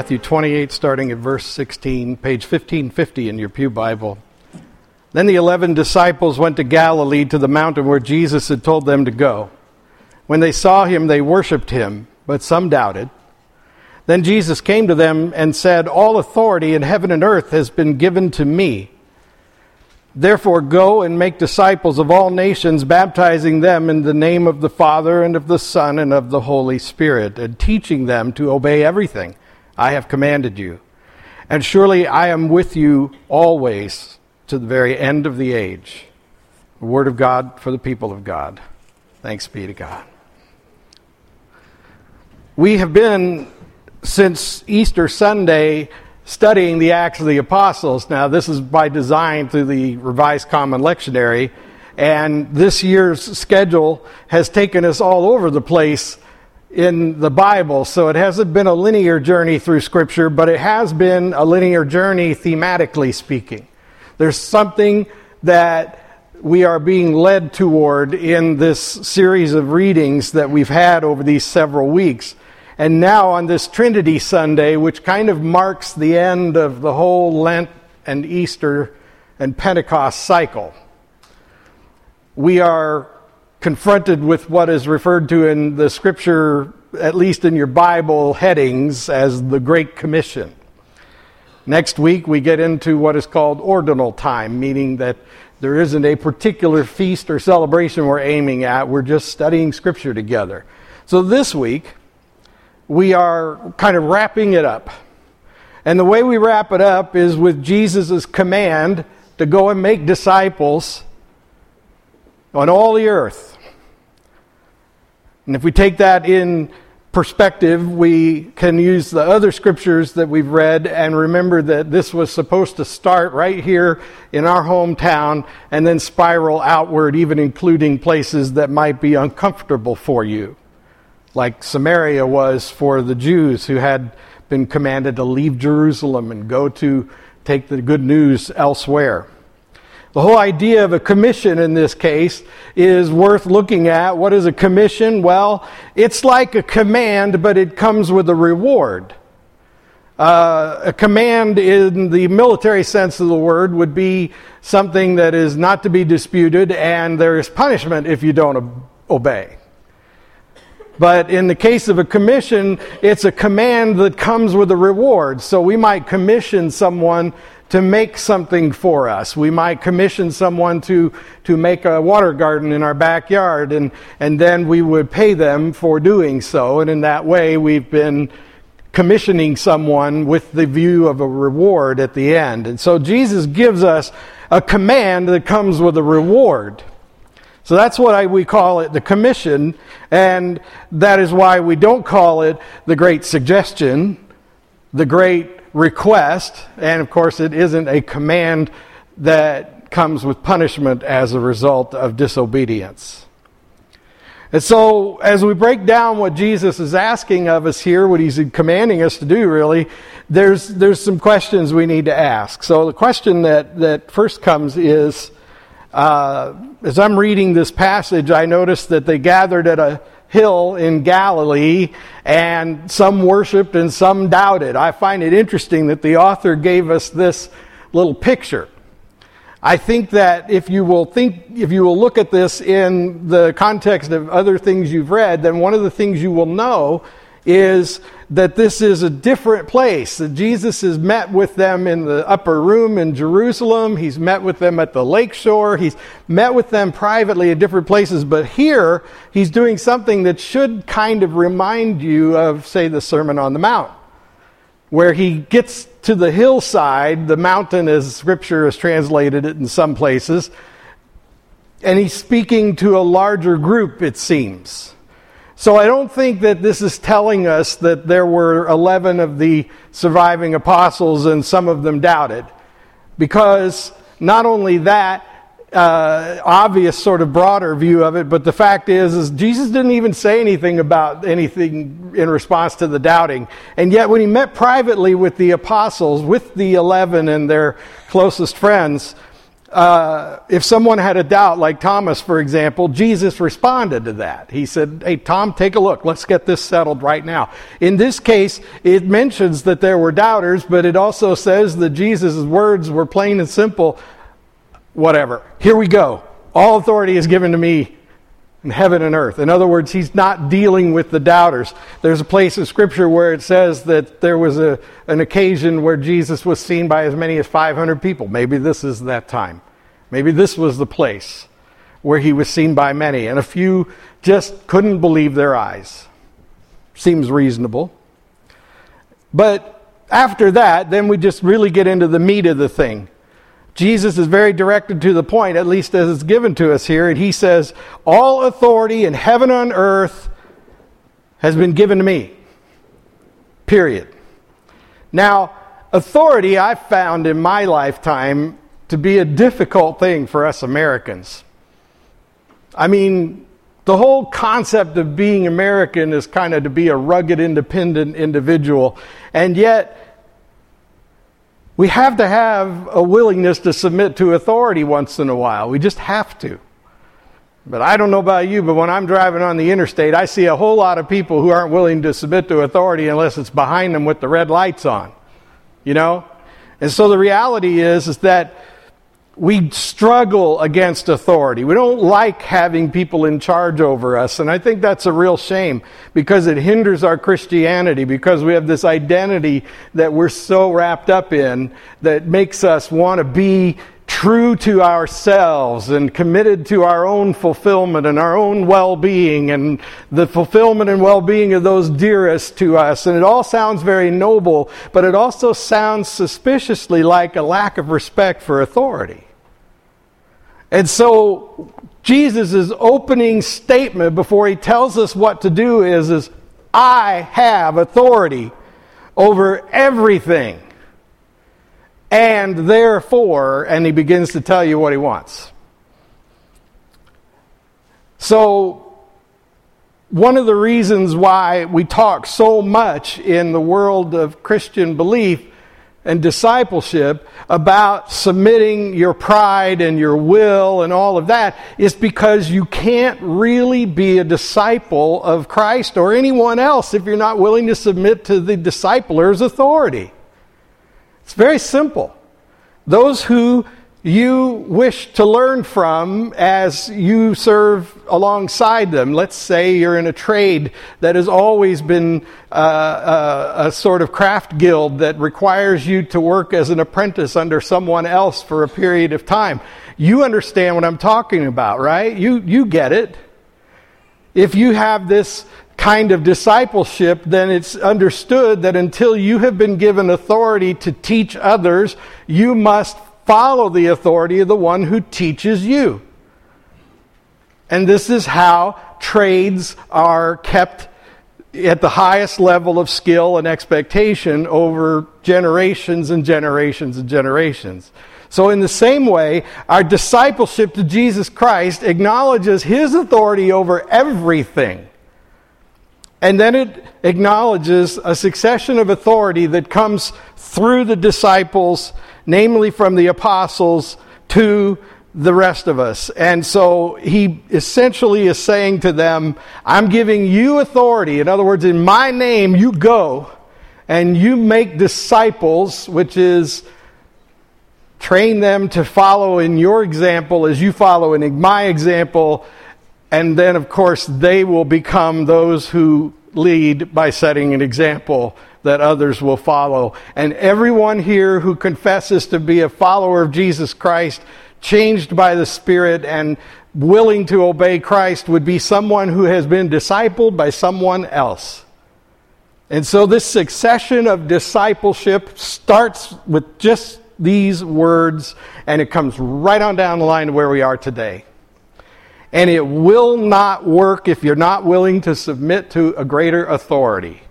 Matthew 28, starting at verse 16, page 1550 in your Pew Bible. Then the eleven disciples went to Galilee to the mountain where Jesus had told them to go. When they saw him, they worshipped him, but some doubted. Then Jesus came to them and said, All authority in heaven and earth has been given to me. Therefore, go and make disciples of all nations, baptizing them in the name of the Father and of the Son and of the Holy Spirit, and teaching them to obey everything I have commanded you. And surely I am with you always to the very end of the age. The Word of God for the people of God. Thanks be to God. We have been, since Easter Sunday, studying the Acts of the Apostles. Now, this is by design through the Revised Common Lectionary, and this year's schedule has taken us all over the place in the Bible. So it hasn't been a linear journey through Scripture, but it has been a linear journey thematically speaking. There's something that we are being led toward in this series of readings that we've had over these several weeks. And now on this Trinity Sunday, which kind of marks the end of the whole Lent and Easter and Pentecost cycle, we are confronted with what is referred to in the scripture, at least in your Bible headings, as the Great Commission. Next week, we get into what is called ordinary time, meaning that there isn't a particular feast or celebration we're aiming at. We're just studying Scripture together. So this week, we are kind of wrapping it up. And the way we wrap it up is with Jesus' command to go and make disciples on all the earth. And if we take that in perspective, we can use the other scriptures that we've read and remember that this was supposed to start right here in our hometown and then spiral outward, even including places that might be uncomfortable for you like Samaria was for the Jews who had been commanded to leave Jerusalem and go to take the good news elsewhere. The whole idea of a commission in this case is worth looking at. What is a commission? Well, it's like a command, but it comes with a reward. Uh, a command in the military sense of the word would be something that is not to be disputed, and there is punishment if you don't obey. But in the case of a commission, it's a command that comes with a reward. So we might commission someone to make something for us. We might commission someone to, to make a water garden in our backyard, and, and then we would pay them for doing so. And in that way, we've been commissioning someone with the view of a reward at the end. And so Jesus gives us a command that comes with a reward. So that's what I, we call it the commission, and that is why we don't call it the great suggestion, the great request, and of course, it isn't a command that comes with punishment as a result of disobedience. And so, as we break down what Jesus is asking of us here, what he's commanding us to do, really, there's, there's some questions we need to ask. So, the question that, that first comes is uh, as I'm reading this passage, I noticed that they gathered at a hill in Galilee, and some worshiped and some doubted. I find it interesting that the author gave us this little picture. I think that if you will think, if you will look at this in the context of other things you've read, then one of the things you will know is that this is a different place. That Jesus has met with them in the upper room in Jerusalem. He's met with them at the lakeshore. He's met with them privately at different places. But here, he's doing something that should kind of remind you of, say, the Sermon on the Mount, where he gets to the hillside, the mountain as scripture has translated it in some places, and he's speaking to a larger group, it seems. So I don't think that this is telling us that there were 11 of the surviving apostles and some of them doubted. Because not only that, uh, obvious sort of broader view of it, but the fact is, is Jesus didn't even say anything about anything in response to the doubting. And yet when he met privately with the apostles, with the 11 and their closest friends, uh, if someone had a doubt, like Thomas, for example, Jesus responded to that. He said, Hey, Tom, take a look. Let's get this settled right now. In this case, it mentions that there were doubters, but it also says that Jesus' words were plain and simple. Whatever. Here we go. All authority is given to me heaven and earth. In other words, he's not dealing with the doubters. There's a place in Scripture where it says that there was a, an occasion where Jesus was seen by as many as 500 people. Maybe this is that time. Maybe this was the place where he was seen by many, and a few just couldn't believe their eyes. Seems reasonable. But after that, then we just really get into the meat of the thing. Jesus is very directed to the point, at least as it's given to us here, and he says, All authority in heaven and earth has been given to me. Period. Now, authority I've found in my lifetime to be a difficult thing for us Americans. I mean, the whole concept of being American is kind of to be a rugged, independent individual, and yet we have to have a willingness to submit to authority once in a while. We just have to. But I don't know about you, but when I'm driving on the interstate, I see a whole lot of people who aren't willing to submit to authority unless it's behind them with the red lights on. You know? And so the reality is, is that we struggle against authority. We don't like having people in charge over us. And I think that's a real shame because it hinders our Christianity because we have this identity that we're so wrapped up in that makes us want to be true to ourselves and committed to our own fulfillment and our own well being and the fulfillment and well being of those dearest to us. And it all sounds very noble, but it also sounds suspiciously like a lack of respect for authority. And so Jesus' opening statement before he tells us what to do is, is I have authority over everything. And therefore, and he begins to tell you what he wants. So, one of the reasons why we talk so much in the world of Christian belief and discipleship about submitting your pride and your will and all of that is because you can't really be a disciple of Christ or anyone else if you're not willing to submit to the discipler's authority. It's very simple. Those who you wish to learn from as you serve alongside them. Let's say you're in a trade that has always been uh, a, uh, a sort of craft guild that requires you to work as an apprentice under someone else for a period of time. You understand what I'm talking about, right? You, you get it. If you have this kind of discipleship, then it's understood that until you have been given authority to teach others, you must follow the authority of the one who teaches you. And this is how trades are kept at the highest level of skill and expectation over generations and generations and generations. So, in the same way, our discipleship to Jesus Christ acknowledges his authority over everything. And then it acknowledges a succession of authority that comes through the disciples namely from the apostles to the rest of us. And so he essentially is saying to them, I'm giving you authority. In other words, in my name, you go and you make disciples, which is train them to follow in your example as you follow in my example. And then, of course, they will become those who lead by setting an example that others will follow. And everyone here who confesses to be a follower of Jesus Christ, changed by the Spirit and willing to obey Christ, would be someone who has been discipled by someone else. And so this succession of discipleship starts with just these words, and it comes right on down the line to where we are today. And it will not work if you're not willing to submit to a greater authority.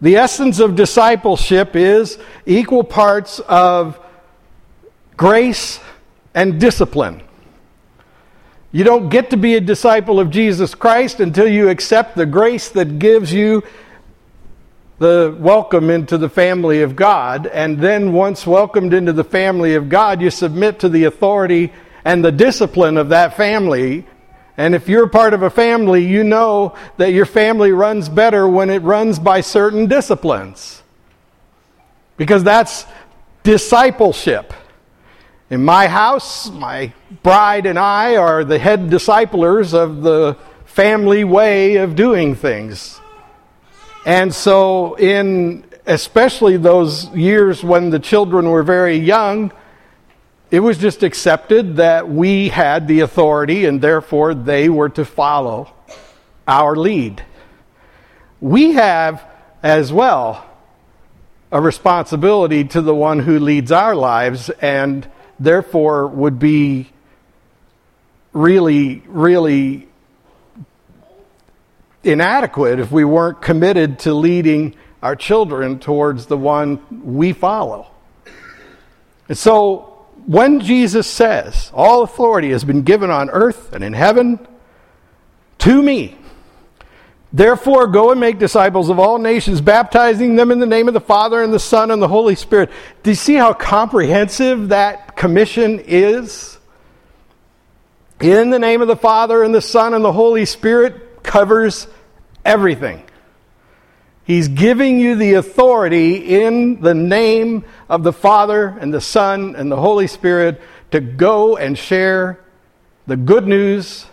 The essence of discipleship is equal parts of grace and discipline. You don't get to be a disciple of Jesus Christ until you accept the grace that gives you the welcome into the family of God. And then, once welcomed into the family of God, you submit to the authority and the discipline of that family. And if you're part of a family, you know that your family runs better when it runs by certain disciplines. Because that's discipleship. In my house, my bride and I are the head disciplers of the family way of doing things. And so, in especially those years when the children were very young, it was just accepted that we had the authority and therefore they were to follow our lead. We have as well a responsibility to the one who leads our lives and therefore would be really, really inadequate if we weren't committed to leading our children towards the one we follow. And so, when Jesus says, All authority has been given on earth and in heaven to me, therefore go and make disciples of all nations, baptizing them in the name of the Father and the Son and the Holy Spirit. Do you see how comprehensive that commission is? In the name of the Father and the Son and the Holy Spirit covers everything. He's giving you the authority in the name of the Father and the Son and the Holy Spirit to go and share the good news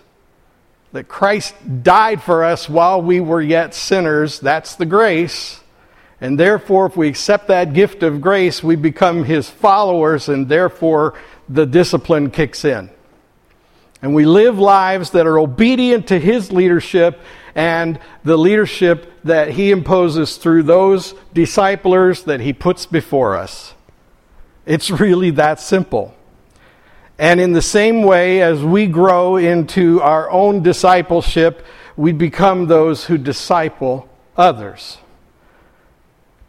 that Christ died for us while we were yet sinners. That's the grace. And therefore, if we accept that gift of grace, we become his followers, and therefore the discipline kicks in. And we live lives that are obedient to his leadership and the leadership that he imposes through those disciplers that he puts before us. It's really that simple. And in the same way, as we grow into our own discipleship, we become those who disciple others.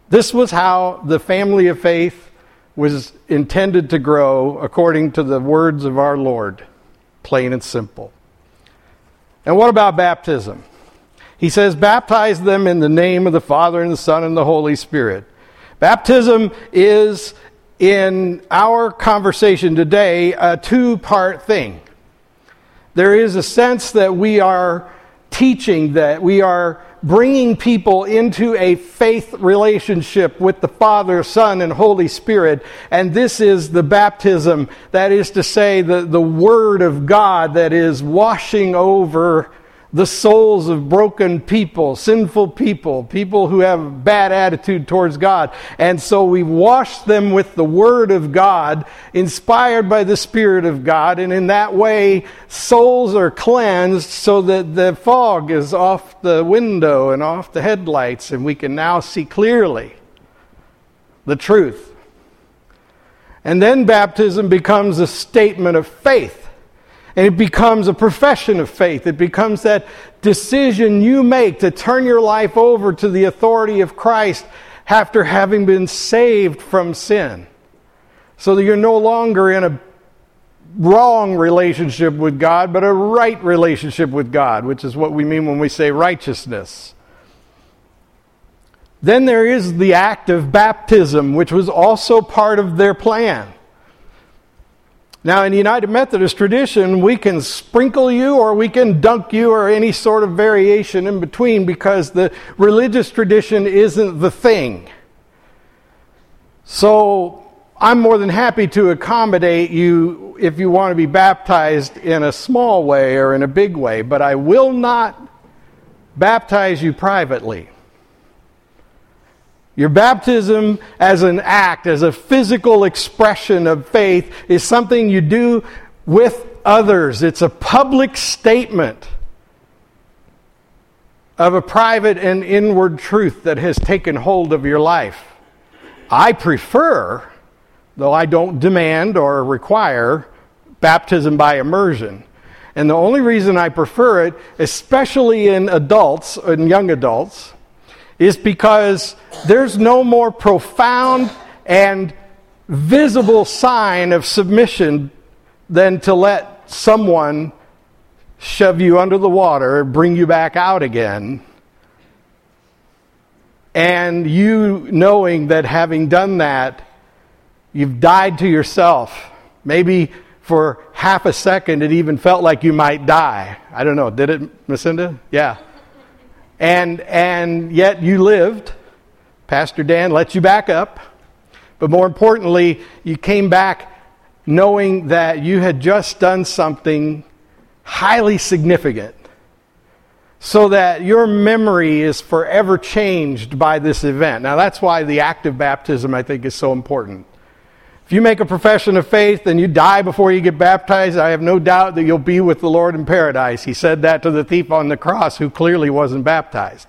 This was how the family of faith was intended to grow according to the words of our Lord, plain and simple. And what about baptism? He says, baptize them in the name of the Father and the Son and the Holy Spirit. Baptism is, in our conversation today, a two part thing. There is a sense that we are teaching, that we are bringing people into a faith relationship with the Father, Son, and Holy Spirit. And this is the baptism, that is to say, the, the Word of God that is washing over the souls of broken people, sinful people, people who have bad attitude towards God. And so we wash them with the Word of God, inspired by the Spirit of God. And in that way, souls are cleansed so that the fog is off the window and off the headlights, and we can now see clearly the truth. And then baptism becomes a statement of faith and it becomes a profession of faith. It becomes that decision you make to turn your life over to the authority of Christ after having been saved from sin. So that you're no longer in a wrong relationship with God, but a right relationship with God, which is what we mean when we say righteousness. Then there is the act of baptism, which was also part of their plan. Now, in the United Methodist tradition, we can sprinkle you or we can dunk you or any sort of variation in between because the religious tradition isn't the thing. So, I'm more than happy to accommodate you if you want to be baptized in a small way or in a big way, but I will not baptize you privately. Your baptism as an act, as a physical expression of faith, is something you do with others. It's a public statement of a private and inward truth that has taken hold of your life. I prefer, though I don't demand or require, baptism by immersion. And the only reason I prefer it, especially in adults and young adults, is because there's no more profound and visible sign of submission than to let someone shove you under the water, and bring you back out again. and you knowing that having done that, you've died to yourself. Maybe for half a second it even felt like you might die. I don't know. Did it, Macinda? Yeah. And and yet you lived. Pastor Dan let you back up. But more importantly, you came back knowing that you had just done something highly significant so that your memory is forever changed by this event. Now, that's why the act of baptism, I think, is so important. If you make a profession of faith and you die before you get baptized, I have no doubt that you'll be with the Lord in paradise. He said that to the thief on the cross who clearly wasn't baptized.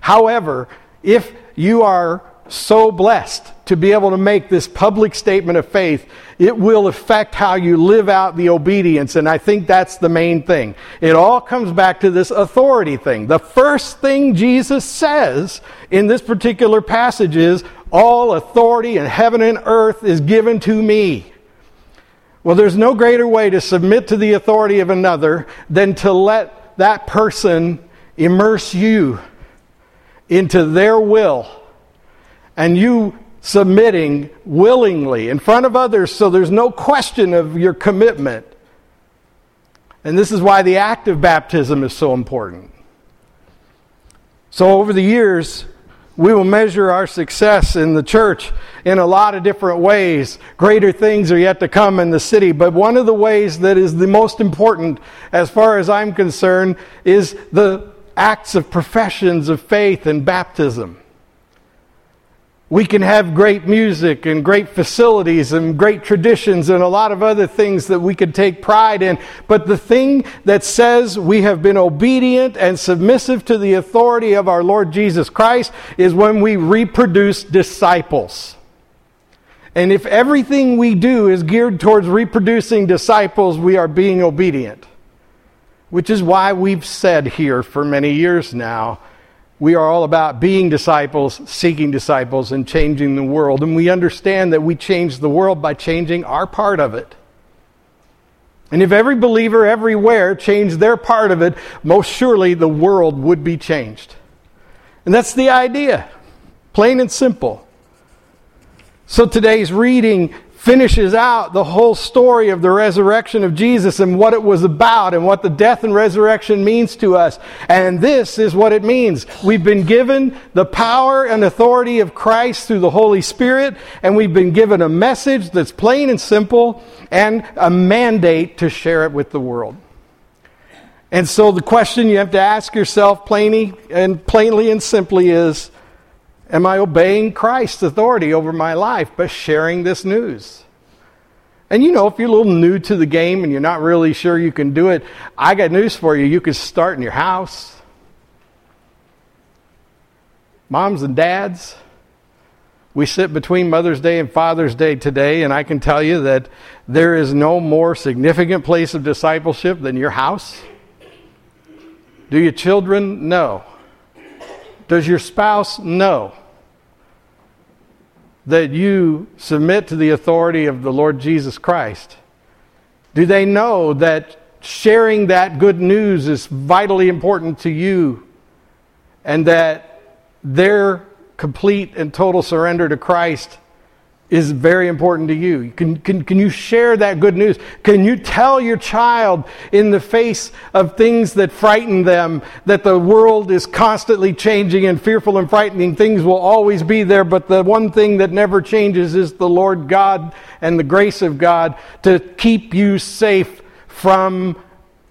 However, if you are so blessed to be able to make this public statement of faith, it will affect how you live out the obedience. And I think that's the main thing. It all comes back to this authority thing. The first thing Jesus says in this particular passage is, All authority in heaven and earth is given to me. Well, there's no greater way to submit to the authority of another than to let that person immerse you into their will and you submitting willingly in front of others so there's no question of your commitment. And this is why the act of baptism is so important. So, over the years, we will measure our success in the church in a lot of different ways. Greater things are yet to come in the city, but one of the ways that is the most important, as far as I'm concerned, is the acts of professions of faith and baptism. We can have great music and great facilities and great traditions and a lot of other things that we could take pride in. But the thing that says we have been obedient and submissive to the authority of our Lord Jesus Christ is when we reproduce disciples. And if everything we do is geared towards reproducing disciples, we are being obedient. Which is why we've said here for many years now we are all about being disciples, seeking disciples, and changing the world. And we understand that we change the world by changing our part of it. And if every believer everywhere changed their part of it, most surely the world would be changed. And that's the idea, plain and simple. So today's reading finishes out the whole story of the resurrection of Jesus and what it was about and what the death and resurrection means to us. And this is what it means. We've been given the power and authority of Christ through the Holy Spirit, and we've been given a message that's plain and simple and a mandate to share it with the world. And so the question you have to ask yourself plainly and plainly and simply is Am I obeying Christ's authority over my life by sharing this news? And you know, if you're a little new to the game and you're not really sure you can do it, I got news for you. You can start in your house. Moms and dads, we sit between Mother's Day and Father's Day today, and I can tell you that there is no more significant place of discipleship than your house. Do your children? No. Does your spouse know that you submit to the authority of the Lord Jesus Christ? Do they know that sharing that good news is vitally important to you and that their complete and total surrender to Christ is very important to you. Can, can, can you share that good news? Can you tell your child in the face of things that frighten them that the world is constantly changing and fearful and frightening things will always be there, but the one thing that never changes is the Lord God and the grace of God to keep you safe from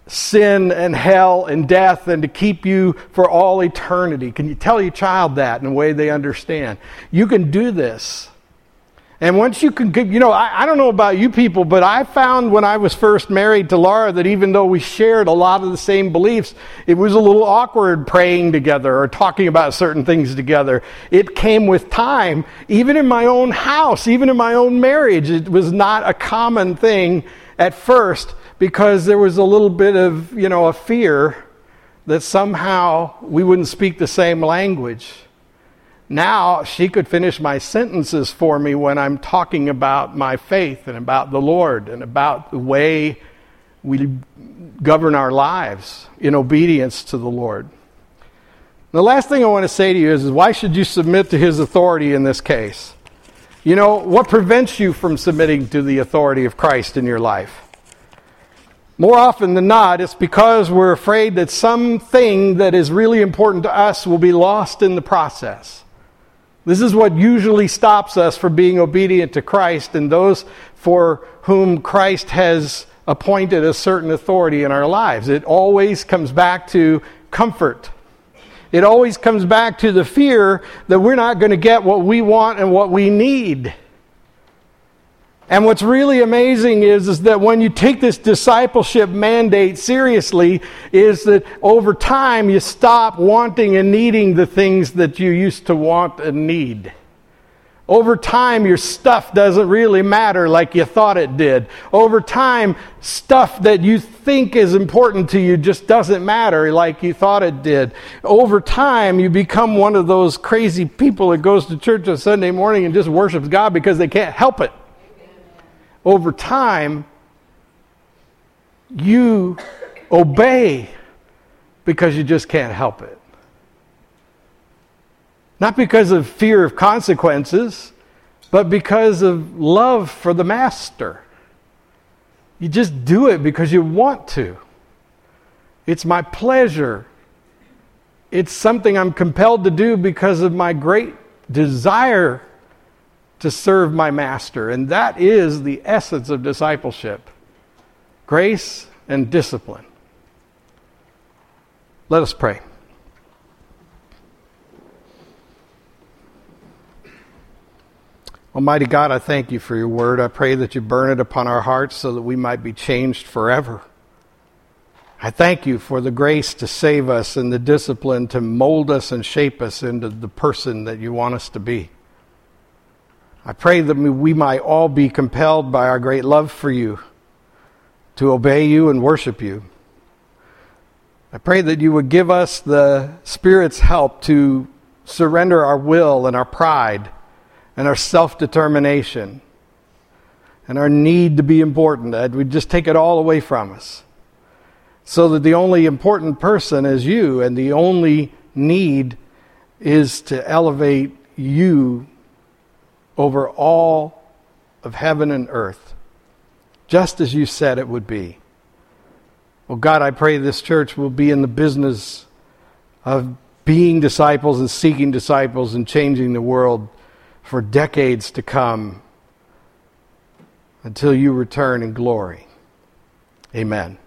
sin and hell and death and to keep you for all eternity. Can you tell your child that in a way they understand? You can do this and once you can, you know, I, I, don't know about you people, but I found when I was first married to Laura that even though we shared a lot of the same beliefs, it was a little awkward praying together or talking about certain things together. It came with time. Even in my own house, even in my own marriage, it was not a common thing at first because there was a little bit of, you know, a fear that somehow we wouldn't speak the same language. Now she could finish my sentences for me when I'm talking about my faith and about the Lord and about the way we govern our lives in obedience to the Lord. The last thing I want to say to you is, is why should you submit to his authority in this case? You know, what prevents you from submitting to the authority of Christ in your life? More often than not, it's because we're afraid that something that is really important to us will be lost in the process. This is what usually stops us from being obedient to Christ and those for whom Christ has appointed a certain authority in our lives. It always comes back to comfort. It always comes back to the fear that we're not going to get what we want and what we need. And what's really amazing is, is that when you take this discipleship mandate seriously, is that over time you stop wanting and needing the things that you used to want and need. Over time, your stuff doesn't really matter like you thought it did. Over time, stuff that you think is important to you just doesn't matter like you thought it did. Over time, you become one of those crazy people that goes to church on Sunday morning and just worships God because they can't help it. Over time, you obey because you just can't help it. Not because of fear of consequences, but because of love for the master. You just do it because you want to. It's my pleasure. It's something I'm compelled to do because of my great desire to serve my master. And that is the essence of discipleship grace and discipline. Let us pray. Almighty God, I thank you for your word. I pray that you burn it upon our hearts so that we might be changed forever. I thank you for the grace to save us and the discipline to mold us and shape us into the person that you want us to be. I pray that we might all be compelled by our great love for you to obey you and worship you. I pray that you would give us the Spirit's help to surrender our will and our pride and our self determination and our need to be important, that we just take it all away from us. So that the only important person is you, and the only need is to elevate you over all of heaven and earth, just as you said it would be. Well, God, I pray this church will be in the business of being disciples and seeking disciples and changing the world for decades to come until you return in glory. Amen.